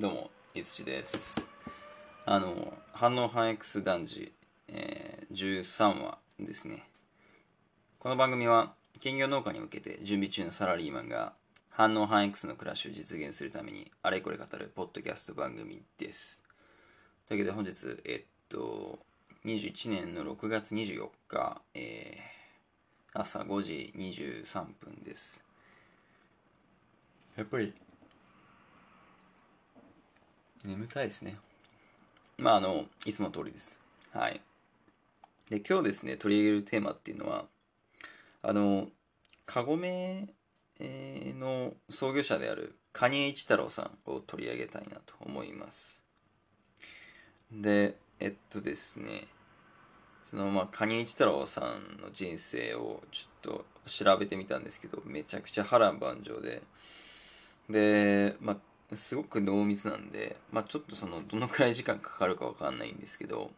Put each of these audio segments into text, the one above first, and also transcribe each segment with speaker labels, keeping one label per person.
Speaker 1: どうも、いつしです。あの、反応反 X 男児、えー13話ですね。この番組は、兼業農家に向けて準備中のサラリーマンが、反応反 X の暮らしを実現するために、あれこれ語るポッドキャスト番組です。というわけで本日、えっと、21年の6月24日、えー朝5時23分です。やっぱり、眠たいですね。まあ、あの、いつも通りです。はい。で、今日ですね、取り上げるテーマっていうのは、あの、カゴメの創業者である蟹江一太郎さんを取り上げたいなと思います。で、えっとですね、そのまあ蟹江一太郎さんの人生をちょっと調べてみたんですけど、めちゃくちゃ波乱万丈で、で、まあ、すごく濃密なんで、まあ、ちょっとその、どのくらい時間かかるかわかんないんですけど、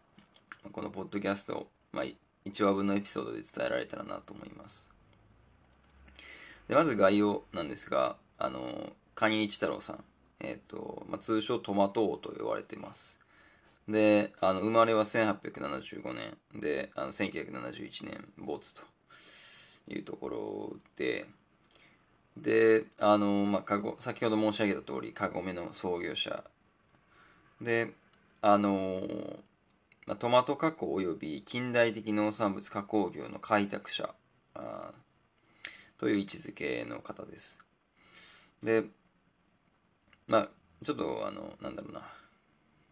Speaker 1: このポッドキャスト、まあ、1話分のエピソードで伝えられたらなと思います。で、まず概要なんですが、あの、蟹一太郎さん、えっ、と、まあ、通称トマト王と呼ばれてます。で、あの、生まれは1875年で、あの、1971年没というところで、で、あの、まあ、かご、先ほど申し上げた通り、カゴメの創業者。で、あの、まあ、トマト加工及び近代的農産物加工業の開拓者という位置づけの方です。で、まあ、ちょっと、あの、なんだろうな。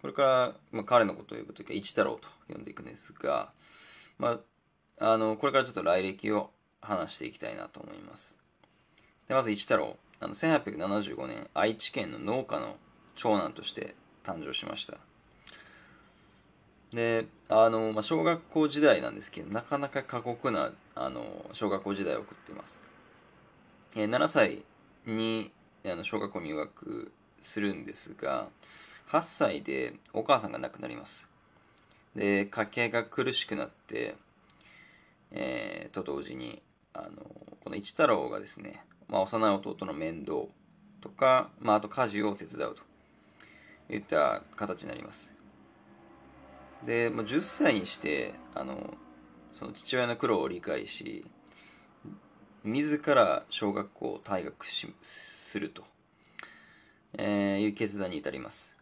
Speaker 1: これから、まあ、彼のことを呼ぶときは一太郎と呼んでいくんですが、まあ、あの、これからちょっと来歴を話していきたいなと思います。でまず一太郎。あの1875年愛知県の農家の長男として誕生しました。であの、まあ、小学校時代なんですけどなかなか過酷なあの小学校時代を送っています、えー7歳にあの小学校入学するんですが8歳でお母さんが亡くなります。で家計が苦しくなって、えーと同時にあのこの一太郎がですねまあ、幼い弟の面倒とか、まあ、あと家事を手伝うといった形になります。で、まあ、10歳にしてあのその父親の苦労を理解し自ら小学校を退学しすると、えーいう決断に至ります。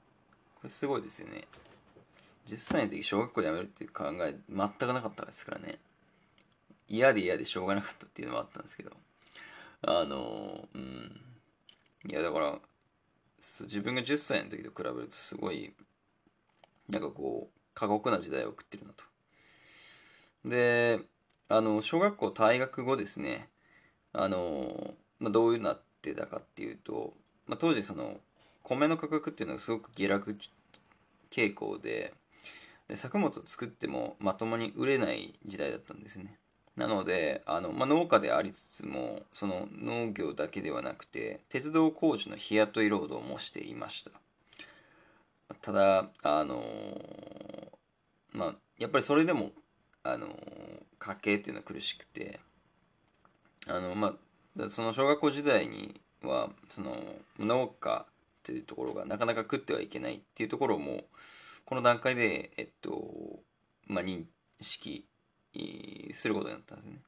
Speaker 1: これすごいですよね。10歳の時小学校辞めるっていう考え全くなかったですからね。嫌で嫌でしょうがなかったっていうのもあったんですけど。あの、うん。いや、だから、自分が10歳の時と比べるとすごい、なんかこう、過酷な時代を送ってるなと。で、あの、小学校退学後ですね、あの、まあ、どういうなってたかっていうと、まあ、当時その、米の価格っていうのがすごく下落傾向で、で作物を作ってもまともに売れない時代だったんですね。なのであの、まあ、農家でありつつもその農業だけではなくて鉄道工事の日雇い労働もしていました。ただあのまあやっぱりそれでもあの家計っていうのは苦しくてあのまあその小学校時代にはその農家っていうところがなかなか食ってはいけないっていうところもこの段階でえっとまあ認識することになったんですね。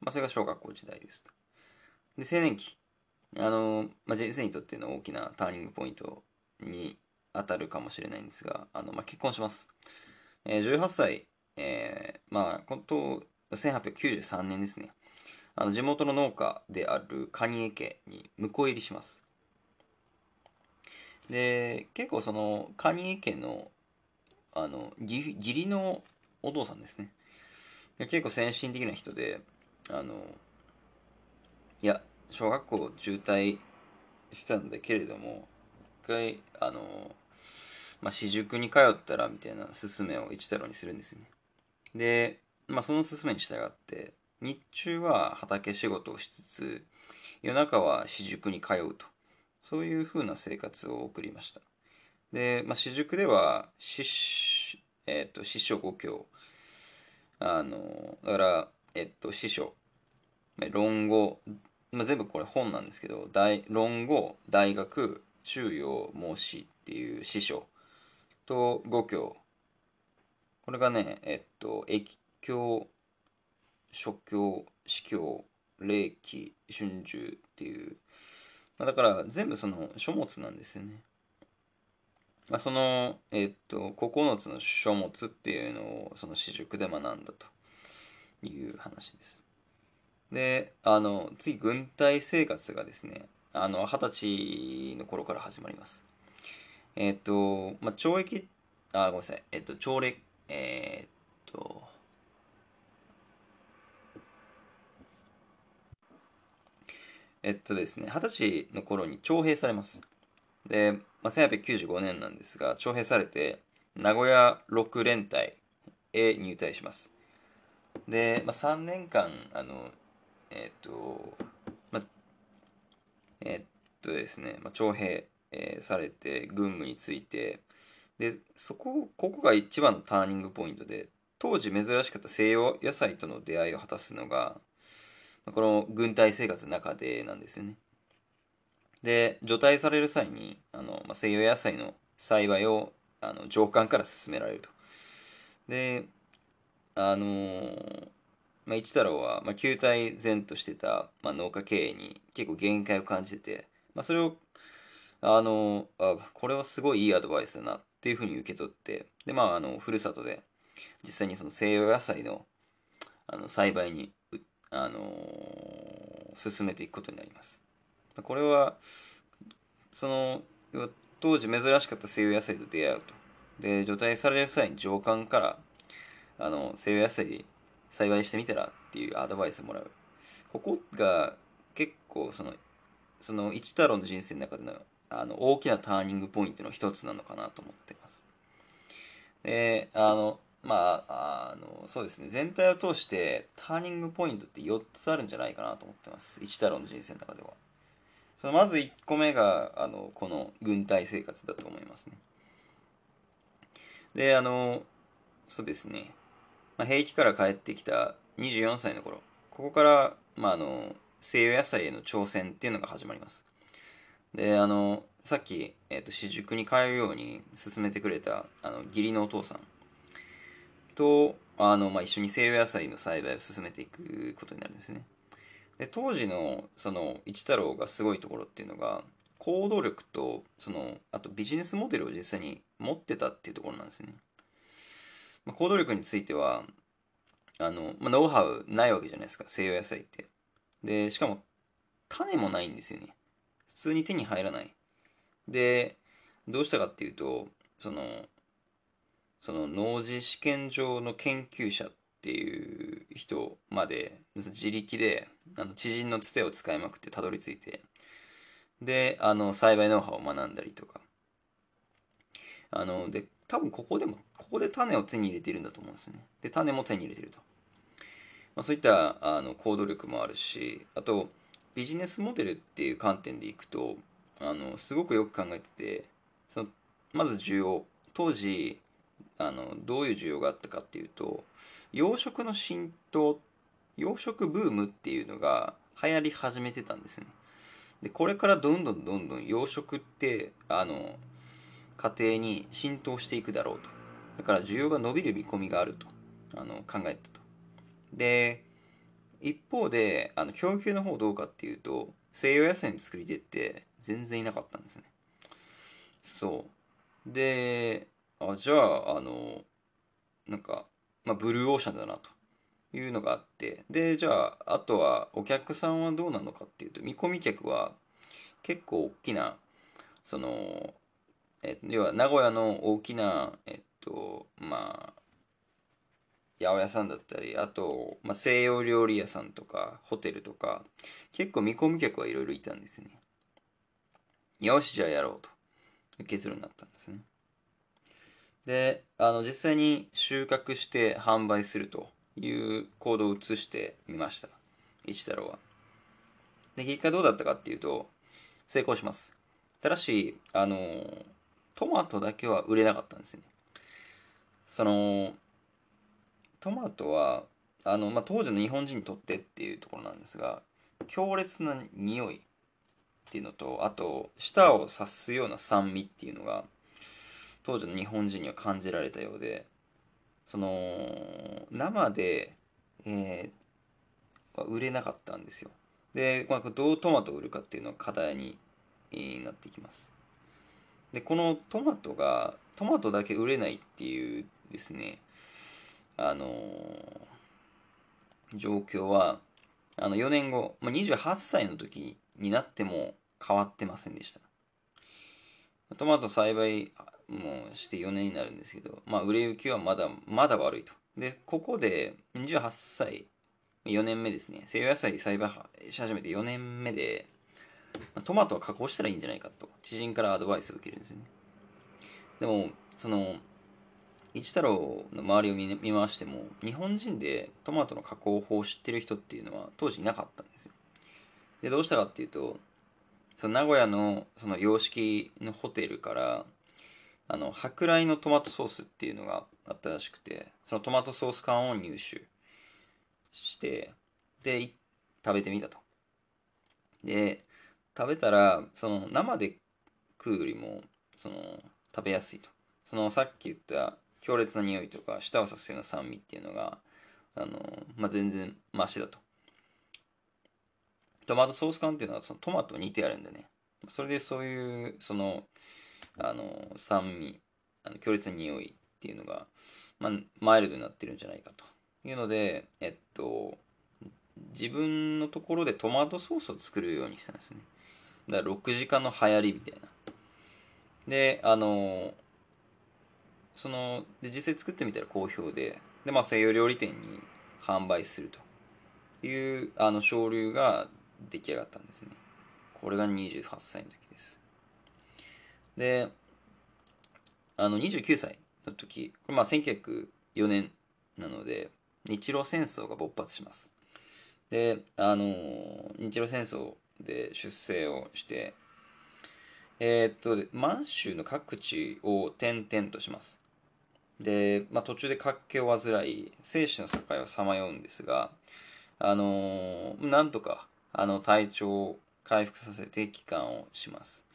Speaker 1: まあ、それが小学校時代ですと。で、青年期。あの、まあ、人生にとっての大きなターニングポイントに当たるかもしれないんですが、あの、まあ、結婚します。えー、18歳、えー、まあ、本当、1893年ですね。あの、地元の農家である蟹江家に婿入りします。で、結構その、蟹江家の、あの、義理のお父さんですね。結構先進的な人であのいや小学校中退したんだけれども一回あのまあ私塾に通ったらみたいな勧めを一太郎にするんですよね。で、まあ、その勧めに従って日中は畑仕事をしつつ夜中は私塾に通うと。そういう風な生活を送りました。で、まあ、私塾では師,、えー、と師匠五教あの、だから、えっと、師匠、論語、まあ、全部これ本なんですけど、大論語、大学、中庸孟子っていう師匠と五教これがねえっと液教諸教司教霊気春秋っていう。まあ、だから全部その書物なんですよね。まあ、その、えっと、9つの書物っていうのをその私塾で学んだという話です。で、あの、次、軍隊生活がですね、あの、二十歳の頃から始まります。えっと、まあ、懲役、あ、ごめんなさい、えっと、懲役、えー、っと、えっとですね、二十歳の頃に徴兵されます。で、まあ、1895年なんですが、徴兵されて、名古屋6連隊へ入隊します。で、まあ、3年間、あの、えっと、まあ、えっとですね、まあ、徴兵、えー、されて、軍務について、で、そこ、ここが一番のターニングポイントで、当時珍しかった西洋野菜との出会いを果たすのが、この軍隊生活の中でなんですよね。で、除隊される際に、あの、まあ、西洋野菜の栽培を、あの、上官から進められると。で、あのー、まあ、一太郎は、まあ、球体前としてた、まあ、農家経営に結構限界を感じてて、まあ、それを、あのー、あ、これはすごいいいアドバイスだなっていうふうに受け取って、で、まあ、あの、ふるさとで、実際にその西洋野菜の、あの、栽培にあのー、進めていくことになります。これは、その、当時珍しかった西洋野菜と出会うと。で、除隊される際に上官から、あの、西洋野菜栽培してみたらっていうアドバイスをもらう。ここが結構その、その一太郎の人生の中でのあの大きなターニングポイントの一つなのかなと思ってます。で、あの、まあ、あの、そうですね。全体を通してターニングポイントって4つあるんじゃないかなと思ってます。一太郎の人生の中では。そのまず1個目が、あの、この軍隊生活だと思いますね。で、あの、そうですね。まあ、兵役から帰ってきた24歳の頃、ここから、まあ、あの、西洋野菜への挑戦っていうのが始まります。で、あの、さっき、えっ、ー、と、私塾に通うように勧めてくれた、あの、義理のお父さん。とあの、まあ、一緒に西洋野菜の栽培を進めていくことになるんですね。で当時のその一太郎がすごいところっていうのが行動力とそのあとビジネスモデルを実際に持ってたっていうところなんですね。まあ、行動力についてはあの、まあ、ノウハウないわけじゃないですか西洋野菜って。でしかも種もないんですよね。普通に手に入らない。でどうしたかっていうとそのその農事試験場の研究者っていう人まで自力であの知人のつてを使いまくってたどり着いてであの栽培ノウハウを学んだりとか。あので多分ここでもここで種を手に入れているんだと思うんですよね。で種も手に入れていると、まあ、そういったあの行動力もあるしあとビジネスモデルっていう観点でいくとあのすごくよく考えててそのまず需要。当時あのどういう需要があったかっていうと養殖の浸透養殖ブームっていうのが流行り始めてたんですよね。でこれからどんどんどんどん養殖ってあの家庭に浸透していくだろうと。だから需要が伸びる見込みがあるとあの考えたと。で一方であの供給の方どうかっていうと西洋野菜の作り手って全然いなかったんですね。そう。であじゃああのなんか、まあ、ブルーオーシャンだなというのがあって。でじゃああとはお客さんはどうなのかっていうと見込み客は結構大きなその、え要は名古屋の大きなえっとまあ八百屋さんだったりあと、まあ、西洋料理屋さんとかホテルとか結構見込み客はいろいろいたんですね。よしじゃあやろうと結論になったんですね。で、あの、実際に収穫して販売するという行動を移してみました。一太郎は。で、結果どうだったかっていうと、成功します。ただし、あの、トマトだけは売れなかったんですね。その、トマトは、あの、まあ、当時の日本人にとってっていうところなんですが、強烈な匂いっていうのとあと舌を刺すような酸味っていうのが当時の日本人には感じられたようでその生で、えー、売れなかったんですよ。で、まあ、どうトマトを売るかっていうのが課題になってきます。でこのトマトがトマトだけ売れないっていうですねあのー、状況はあの4年後、まあ、28歳の時になっても変わってませんでした。トマト栽培もうして4年になるんですけど、まあ、売れ行きはまだまだ悪いと。でここで28歳4年目ですね。西洋野菜栽培し始めて4年目でトマトは加工したらいいんじゃないかと。知人からアドバイスを受けるんですよね。でもその一太郎の周りを見見回しても日本人でトマトの加工法を知ってる人っていうのは当時いなかったんですよ。でどうしたかっていうとその名古屋のその洋式のホテルからあの舶来のトマトソースっていうのがあったらしくてそのトマトソース缶を入手してで食べてみたと。で食べたらその生で食うよりもその食べやすいと。そのさっき言った強烈な匂いとか舌を刺すような酸味っていうのがあの、まあ、全然マシだと。トマトソース缶っていうのはそのトマトに似てあるんでね。それでそういうそのあの酸味あの強烈な匂いっていうのが、まあ、マイルドになってるんじゃないかと。いうのでえっと自分のところでトマトソースを作るようにしたんですね。だから6時間の流行りみたいな。であのそので実際作ってみたら好評で。で、まあ、西洋料理店に販売すると。いうあの潮流が出来上がったんですね。これが28歳の時。であの29歳の時これまあ1904年なので日露戦争が勃発します。であの日露戦争で出征をしてえー、っと満州の各地を転々とします。で、まあ、途中で活気を患い生死の境をさまようんですがあの、なんとかあの体調を回復させて帰還をします。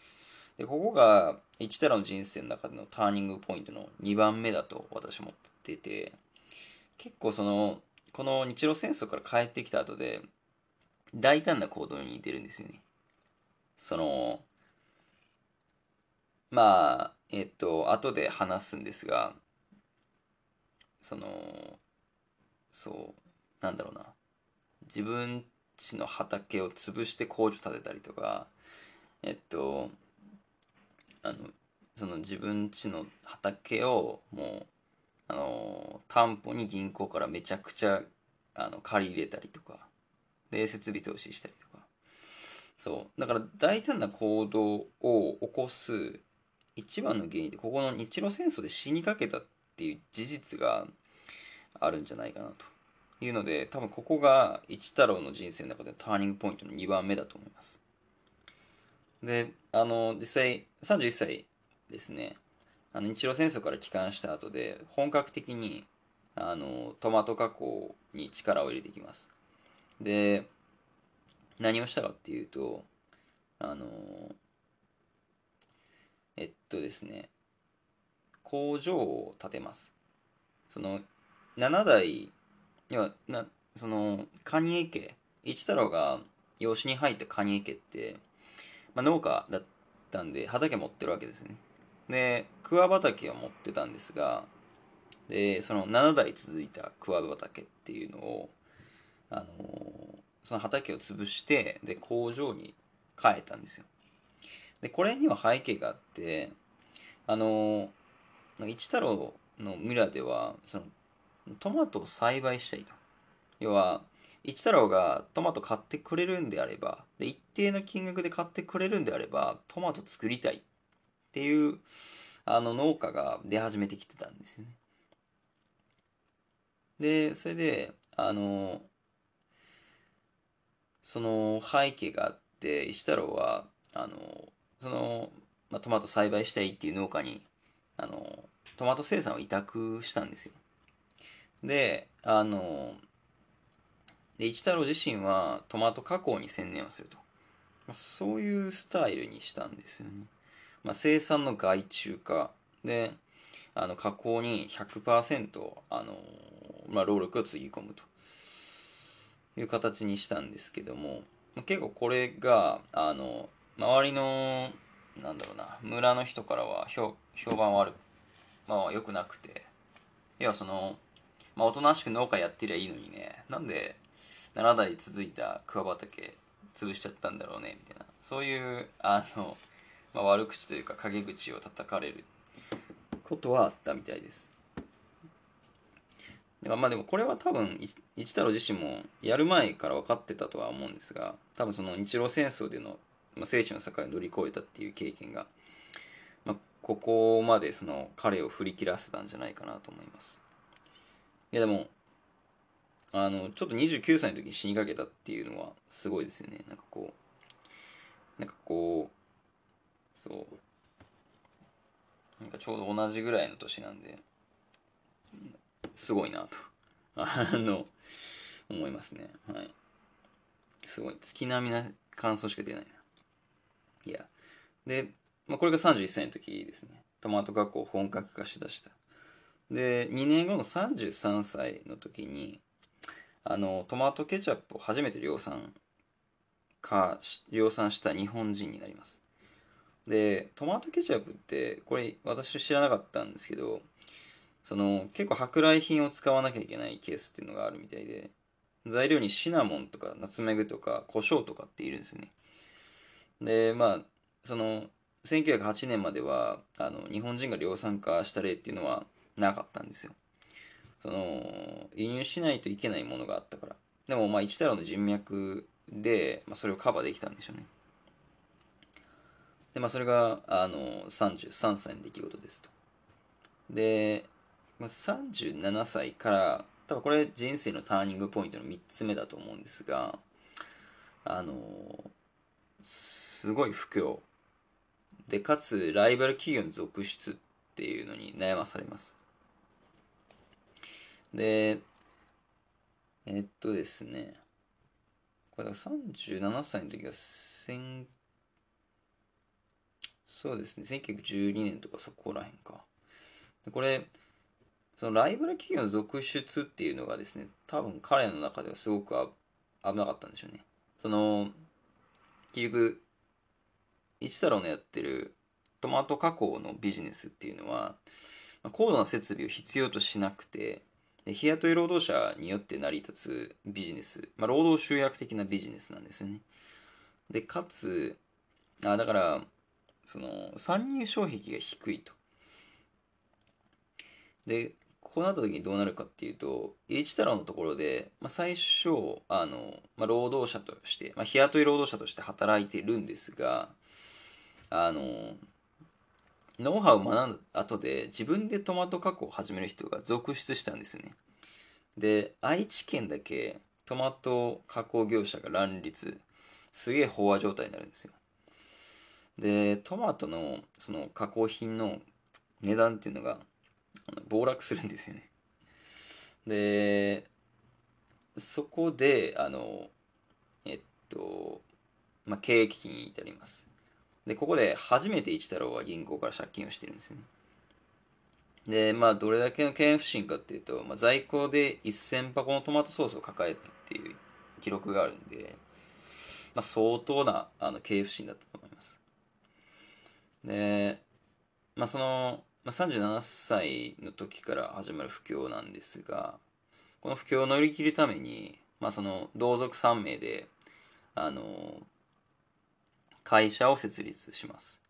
Speaker 1: でここが一太郎の人生の中でのターニングポイントの2番目だと私は思ってて結構そのこの日露戦争から帰ってきた後で大胆な行動に出るんですよね。そのまあえっと後で話すんですがそのそうなんだろうな。自分ちの畑を潰して工場建てたりとかえっとあのその自分ちの畑をもうあの担保に銀行からめちゃくちゃあの借り入れたりとかで設備投資したりとか。そう。だから大胆な行動を起こす一番の原因ってここの日露戦争で死にかけたっていう事実があるんじゃないかなというので多分ここが一太郎の人生の中でターニングポイントの2番目だと思います。であの実際31歳ですね。あの日露戦争から帰還した後で本格的にあのトマト加工に力を入れていきます。で何をしたかっていうとあのえっとですね工場を建てます。その7代要はなその蟹江家一太郎が養子に入った蟹江家って、まあ、農家だったたんで畑持ってるわけですねで桑畑を持ってたんですがでその7代続いた桑畑っていうのをあのその畑を潰してで工場に変えたんですよでこれには背景があってあの一太郎の村ではそのトマトを栽培したいと。要は、一太郎がトマト買ってくれるんであれば、で、一定の金額で買ってくれるんであれば、トマト作りたいっていう、あの、農家が出始めてきてたんですよね。で、それで、あの、その背景があって、石太郎は、あの、その、まあ、トマト栽培したいっていう農家に、あの、トマト生産を委託したんですよ。で、あの、で、一太郎自身はトマト加工に専念をすると。そういうスタイルにしたんですよね。まあ、生産の外注化。で、あの加工に100%あの、まあ、労力をつぎ込むと。いう形にしたんですけども、結構これが、あの、周りの、なんだろうな、村の人からは評評判悪く、まあ良くなくて、要はその、まあおとなしく農家やってりゃいいのにね、なんで7代続いた桑畑潰しちゃったんだろうね、みたいな。そういう、あの、まあ、悪口というか陰口を叩かれることはあったみたいです。まあでもこれは多分一太郎自身もやる前から分かってたとは思うんですが多分その日露戦争での、まあ、生死の境を乗り越えたっていう経験が、まあ、ここまでその彼を振り切らせたんじゃないかなと思いますいやでもあのちょっと29歳の時に死にかけたっていうのはすごいですよね。なんかこうなんかこうそう。なんかちょうど同じぐらいの年なんですごいなと。あの思いますね。はい。すごい。月並みな感想しか出ないな。いや。で、まあ、これが31歳の時ですね。トマト加工を本格化しだした。で2年後の33歳の時にあのトマトケチャップを初めて量産か量産した日本人になります。でトマトケチャップってこれ私知らなかったんですけどその結構舶来品を使わなきゃいけないケースっていうのがあるみたいで材料にシナモンとかナツメグとか胡椒とかっているんですよね。でまあその1908年まではあの日本人が量産化した例っていうのはなかったんですよ。その輸入しないといけないものがあったから。でもまあ一太郎の人脈で、まあ、それをカバーできたんでしょうね。でまあそれがあの33歳の出来事ですと。で37歳から多分これ人生のターニングポイントの3つ目だと思うんですがあのすごい不況。でかつライバル企業の続出っていうのに悩まされます。でえっとですね。これだ37歳の時は千そうですね。1912年とかそこらへんか。これそのライバル企業の続出っていうのがですね、多分彼の中ではすごく危なかったんでしょうね。その、結局、一太郎のやってるトマト加工のビジネスっていうのは、高度な設備を必要としなくて、日雇い労働者によって成り立つビジネス、まあ、労働集約的なビジネスなんですよね。で、かつ、あだから、その、参入障壁が低いと。で、こうなった時にどうなるかっていうと、H 太郎のところで、まあ、最初、あの、まあ、労働者として、まあ、日雇い労働者として働いてるんですが、あの、ノウハウを学んだ後で自分でトマト加工を始める人が続出したんですね。で、愛知県だけトマト加工業者が乱立、すげえ飽和状態になるんですよ。で、トマトのその加工品の値段っていうのが暴落するんですよね。で、そこで、あの、えっと、まあ、経営危機に至ります。で、ここで初めて一太郎は銀行から借金をしてるんですよね。で、まあ、どれだけの経営不振かっていうと、まあ、在庫で1000箱のトマトソースを抱えたっていう記録があるんで、まあ、相当なあの経営不振だったと思います。で、まあ、その、まあ、37歳の時から始まる不況なんですが、この不況を乗り切るために、まあ、その同族3名で、あの、会社を設立します。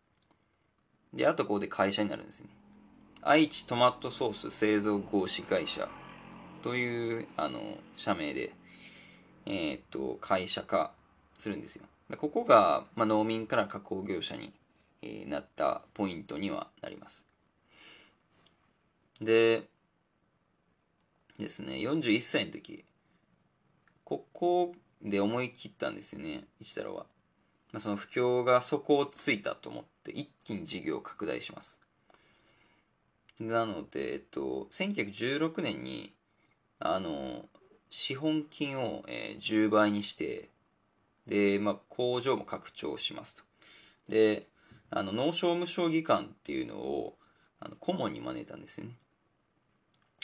Speaker 1: で、あとここで会社になるんですね。愛知トマトソース製造合資会社という、あの、社名で、えー、っと、会社化するんですよ。でここが、まあ、農民から加工業者に、えー、なったポイントにはなります。で、ですね、41歳の時、ここで思い切ったんですよね、一太郎は。まあ、その不況が底をついたと思って一気に事業を拡大します。なので、えっと、1916年に、あの、資本金を、えー、10倍にして、で、まあ、工場も拡張しますと。で、あの、農商務省議官っていうのを、あの、顧問に招いたんですよね。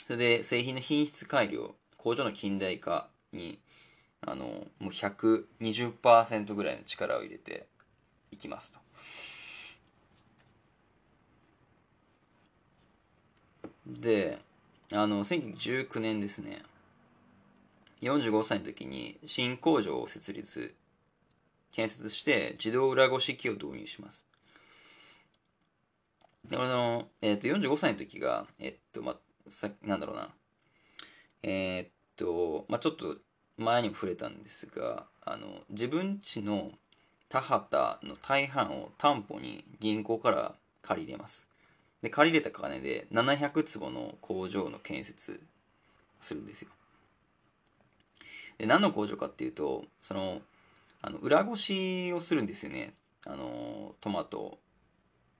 Speaker 1: それで、製品の品質改良、工場の近代化に、あの、もう120%ぐらいの力を入れていきますと。で、あの、1919年ですね、45歳の時に新工場を設立、建設して自動裏ごし機を導入します。あの、えっ、ー、と、45歳の時が、えっと、ま、さ、なんだろうな、えー、っと、まあ、ちょっと前にも触れたんですが、あの、自分ちの田畑の大半を担保に銀行から借り入れます。で、借り入れた金で700坪の工場の建設するんですよ。で、何の工場かっていうと、その、あの、裏ごしをするんですよね。あの、トマト、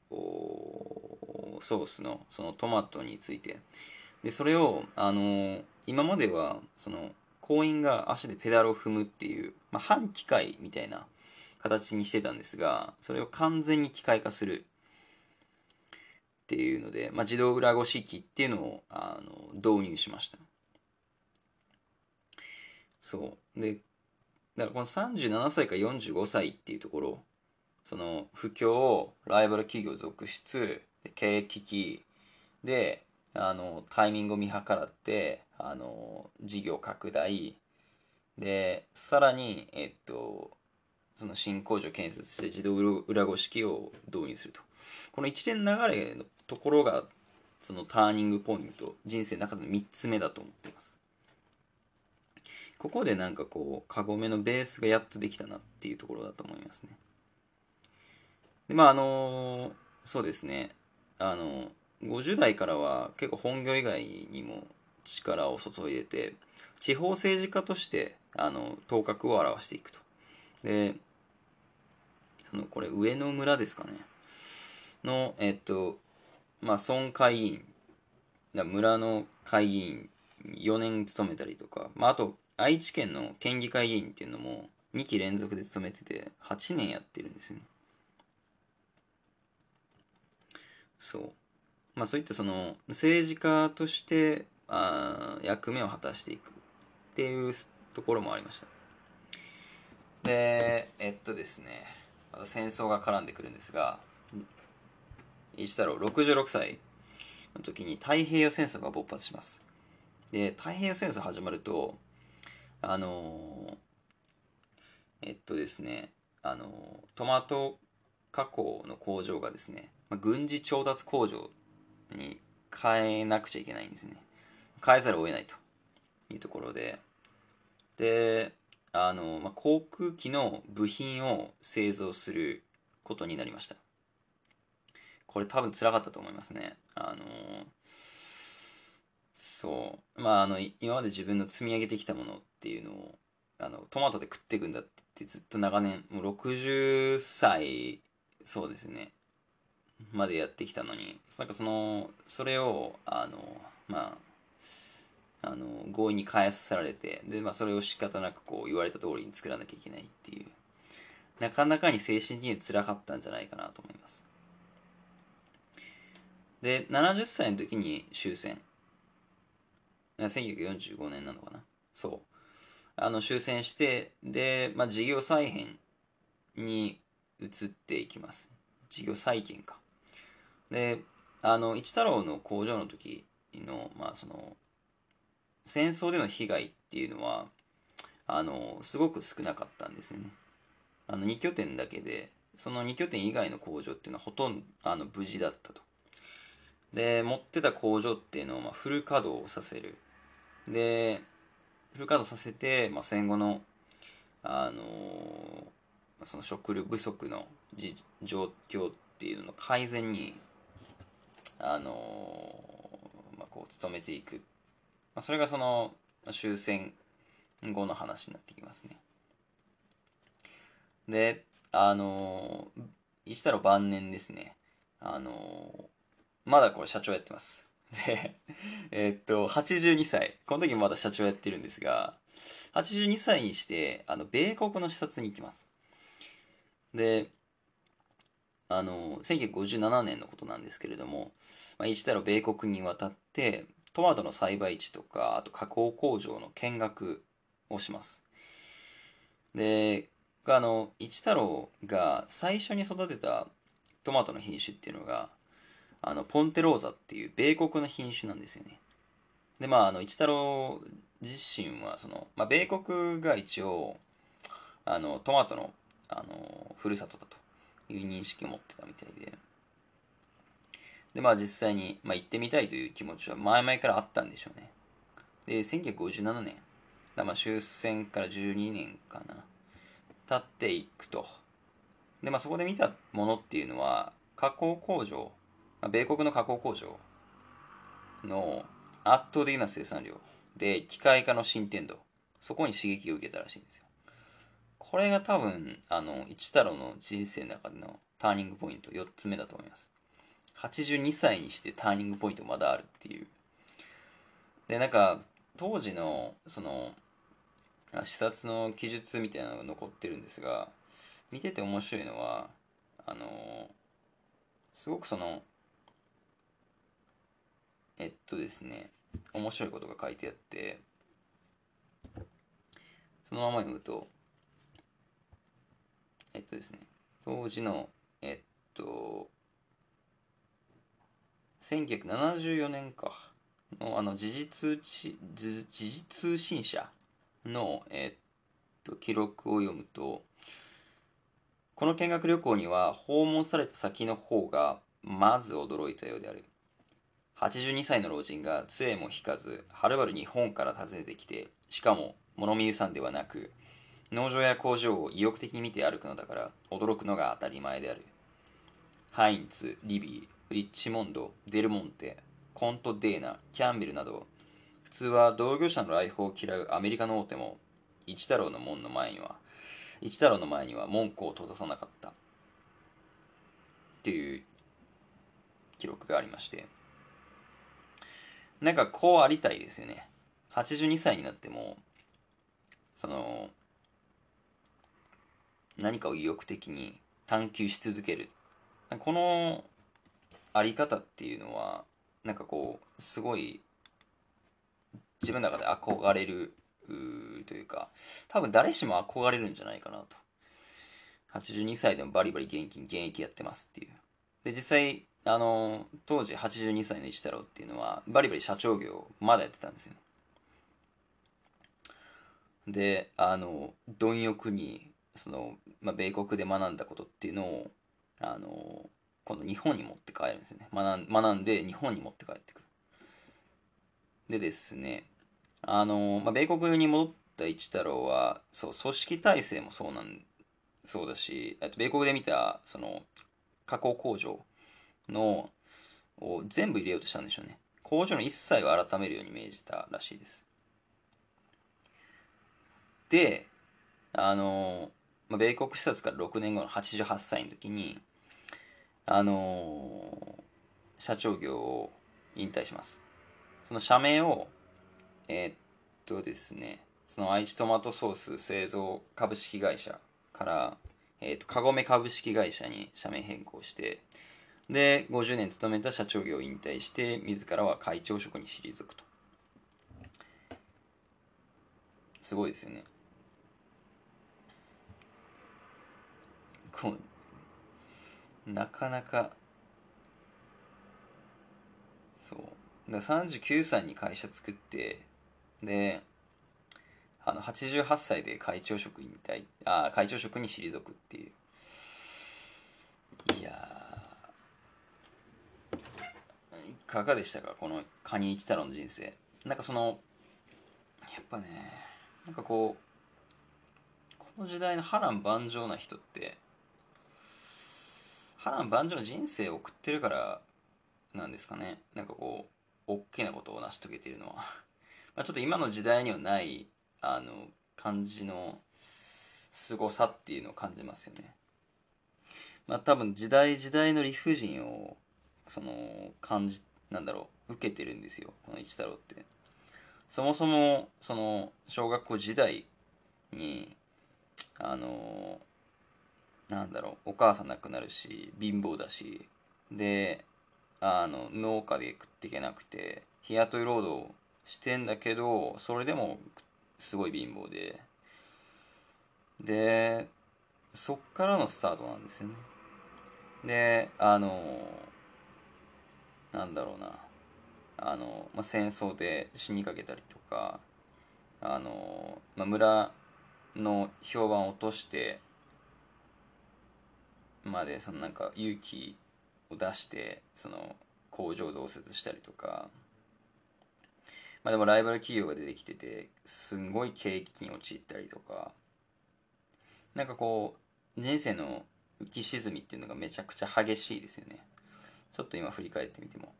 Speaker 1: ソースの、そのトマトについて。で、それを、あの、今までは、その、行員が足でペダルを踏むっていう、まあ、半機械みたいな形にしてたんですが、それを完全に機械化するっていうので、まあ、自動裏ごし機っていうのをあの導入しました。そう。で、だからこの37歳から45歳っていうところ、その不況、ライバル企業続出、経営危機で、あの、タイミングを見計らって、あの、事業拡大、で、さらに、えっと、その新工場建設して自動裏ごし機を導入すると。この一連の流れのところが、そのターニングポイント、人生の中の3つ目だと思っています。ここでなんかこう、カゴメのベースがやっとできたなっていうところだと思いますね。で、まああのそうですね、あの50代からは結構本業以外にも力を注いでて、地方政治家として、あの、頭角を表していくと。で、その、これ、上野村ですかね。の、えっと、まあ、村会議員、村の会議員4年務めたりとか、まあ、あと、愛知県の県議会議員っていうのも2期連続で務めてて、8年やってるんですよね。そう。まあ、そういったその、政治家として、あ役目を果たしていくっていうところもありました。で、えっとですね、また戦争が絡んでくるんですが、一太郎66歳の時に太平洋戦争が勃発します。で、太平洋戦争始まると、あのえっとですね、あのトマト加工の工場がですね、ま、軍事調達工場に変えなくちゃいけないんですね。変えざるを得ないというところで、で、あの、まあ、航空機の部品を製造することになりました。これ多分辛かったと思いますね。あのそう。まあ、あの、今まで自分の積み上げてきたものっていうのを、あの、トマトで食っていくんだってずっと長年、もう60歳、そうですね、までやってきたのに、なんかその、それを、あの、まあ、あの、強引に返させられて、で、まあ、それを仕方なくこう言われた通りに作らなきゃいけないっていう、なかなかに精神的に辛かったんじゃないかなと思います。で、70歳の時に終戦。1945年なのかな。そう。あの、終戦して、で、まあ、事業再編に移っていきます。事業再建か。で、あの、一太郎の工場の時の、まあ、その、戦争での被害っていうのは、あの、すごく少なかったんですよね。あの、2拠点だけで、その2拠点以外の工場っていうのはほとんど、あの、無事だったと。で、持ってた工場っていうのを、まあ、フル稼働させる。で、フル稼働させて、まあ、戦後の、あの、その食料不足の状況っていうのの改善に、あの、まあ、こう、努めていく。まあ、それがその、終戦後の話になってきますね。で、あのー、石太郎晩年ですね。あのーまだこれ社長やってます。で、えー、っと、82歳。この時もまだ社長やってるんですが、82歳にして、あの、米国の視察に行きます。で、あの、1957年のことなんですけれども、まあ、一太郎米国に渡って、トマトの栽培地とか、あと加工工場の見学をします。で、あの、一太郎が最初に育てたトマトの品種っていうのが、あの、ポンテローザっていう米国の品種なんですよね。で、まあ、あの、一太郎自身は、その、まあ、米国が一応、あの、トマトの、あの、ふるさとだという認識を持ってたみたいで、で、まあ、実際に、まあ、行ってみたいという気持ちは前々からあったんでしょうね。で、1957年、だまあ終戦から12年かな、経っていくと。で、まあ、そこで見たものっていうのは、加工工場、まあ、米国の加工工場の圧倒的な生産量。で機械化の進展度そこに刺激を受けたらしいんですよ。これが多分あの一太郎の人生の中でのターニングポイント4つ目だと思います。82歳にしてターニングポイントまだあるっていう。でなんか当時のその視察の記述みたいなのが残ってるんですが見てて面白いのはあのすごくそのえっとですね面白いことが書いてあってそのまま読むとえっとですね当時のえっと1974年か。のあの時事通知時事通信社のえっと記録を読むとこの見学旅行には訪問された先の方がまず驚いたようである。82歳の老人が杖も引かずはるばる日本から訪ねてきてしかも物見湯さんではなく農場や工場を意欲的に見て歩くのだから驚くのが当たり前である。ハインツ、リビー、リッチモンド、デルモンテ、コント・デーナ、キャンベルなど普通は同業者の来訪を嫌うアメリカの大手も一太郎の門の前には一太郎の前には門戸を閉ざさなかった。っていう記録がありまして。なんかこうありたいですよね。82歳になってもその何かを意欲的に探求し続ける。このあり方っていうのはなんかこうすごい自分の中で憧れるというか多分誰しも憧れるんじゃないかなと。82歳でもバリバリ現金現役やってますっていう。で実際あの当時82歳の一太郎っていうのはバリバリ社長業まだやってたんですよ。であの貪欲にその、まあ、米国で学んだことっていうのをあの今度日本に持って帰るんですね。学んで日本に持って帰ってくる。でですねあの、まあ、米国に戻った一太郎はそう組織体制もそうなんそうだしあと米国で見たその加工工場のを全部入れようとしたんでしょうね。工場の一切を改めるように命じたらしいです。であの、まあ、米国視察から6年後の88歳の時にあの社長業を引退します。その社名をえー、っとですねその愛知トマトソース製造株式会社から、えー、っとカゴメ株式会社に社名変更してで50年勤めた社長業を引退して自らは会長職に退くと。すごいですよね。こうなかなか。そう。だ39歳に会社作ってであの88歳で会長職引退。あ会長職に退くっていう。いやいかがでしたか？このカニ一太郎の人生。なんかそのやっぱねなんかこうこの時代の波乱万丈な人って波乱万丈な人生を送ってるからなんですかね。なんかこう大きなことを成し遂げているのは。まあちょっと今の時代にはないあの感じの凄さっていうのを感じますよね。まあ多分時代時代の理不尽をその感じなんだろう受けてるんですよ。この一太郎って。そもそもその小学校時代にあのなんだろうお母さん亡くなるし貧乏だしであの農家で食っていけなくて日雇い労働してんだけどそれでもすごい貧乏ででそっからのスタートなんですよね。であのなんだろうなあの、まあ、戦争で死にかけたりとかあの、まあ、村の評判を落としてまでそのなんか勇気を出してその工場増設したりとか。まあでもライバル企業が出てきててすんごい景気に陥ったりとか。なんかこう人生の浮き沈みっていうのがめちゃくちゃ激しいですよね。ちょっと今振り返ってみても。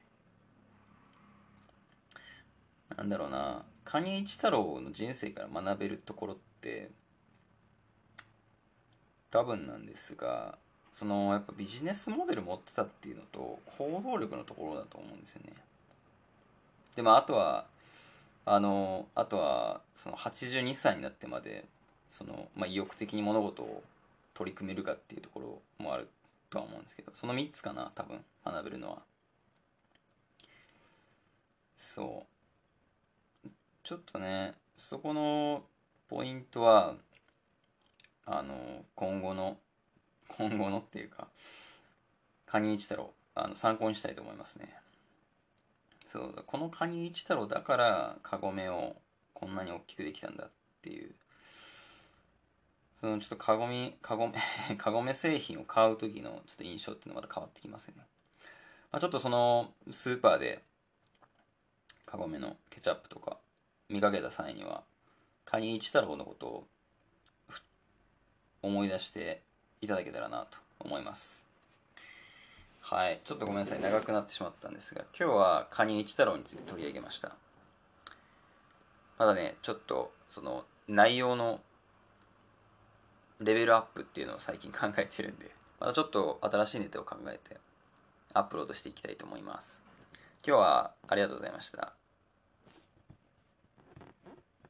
Speaker 1: なんだろうな。蟹一太郎の人生から学べるところって多分なんですがそのやっぱビジネスモデル持ってたっていうのと行動力のところだと思うんですよね。でもあとはあのあとはその82歳になってまでその、まあ、意欲的に物事を取り組めるかっていうところもあるとは思うんですけどその3つかな多分学べるのは。そう。ちょっとねそこのポイントはあの今後の今後のっていうか蟹一太郎あの参考にしたいと思いますね。そうだこの蟹一太郎だからカゴメをこんなに大きくできたんだっていう。そのちょっとカゴメカゴメ カゴメ製品を買う時のちょっと印象っていうのがまた変わってきますよね、まあ、ちょっとそのスーパーでカゴメのケチャップとか見かけた際にはカニ一太郎のことを思い出していただけたらなと思います。はい。ちょっとごめんなさい。長くなってしまったんですが今日はカニ一太郎について取り上げました。まだねちょっとその内容のレベルアップっていうのを最近考えてるんでまたちょっと新しいネタを考えてアップロードしていきたいと思います。今日はありがとうございました。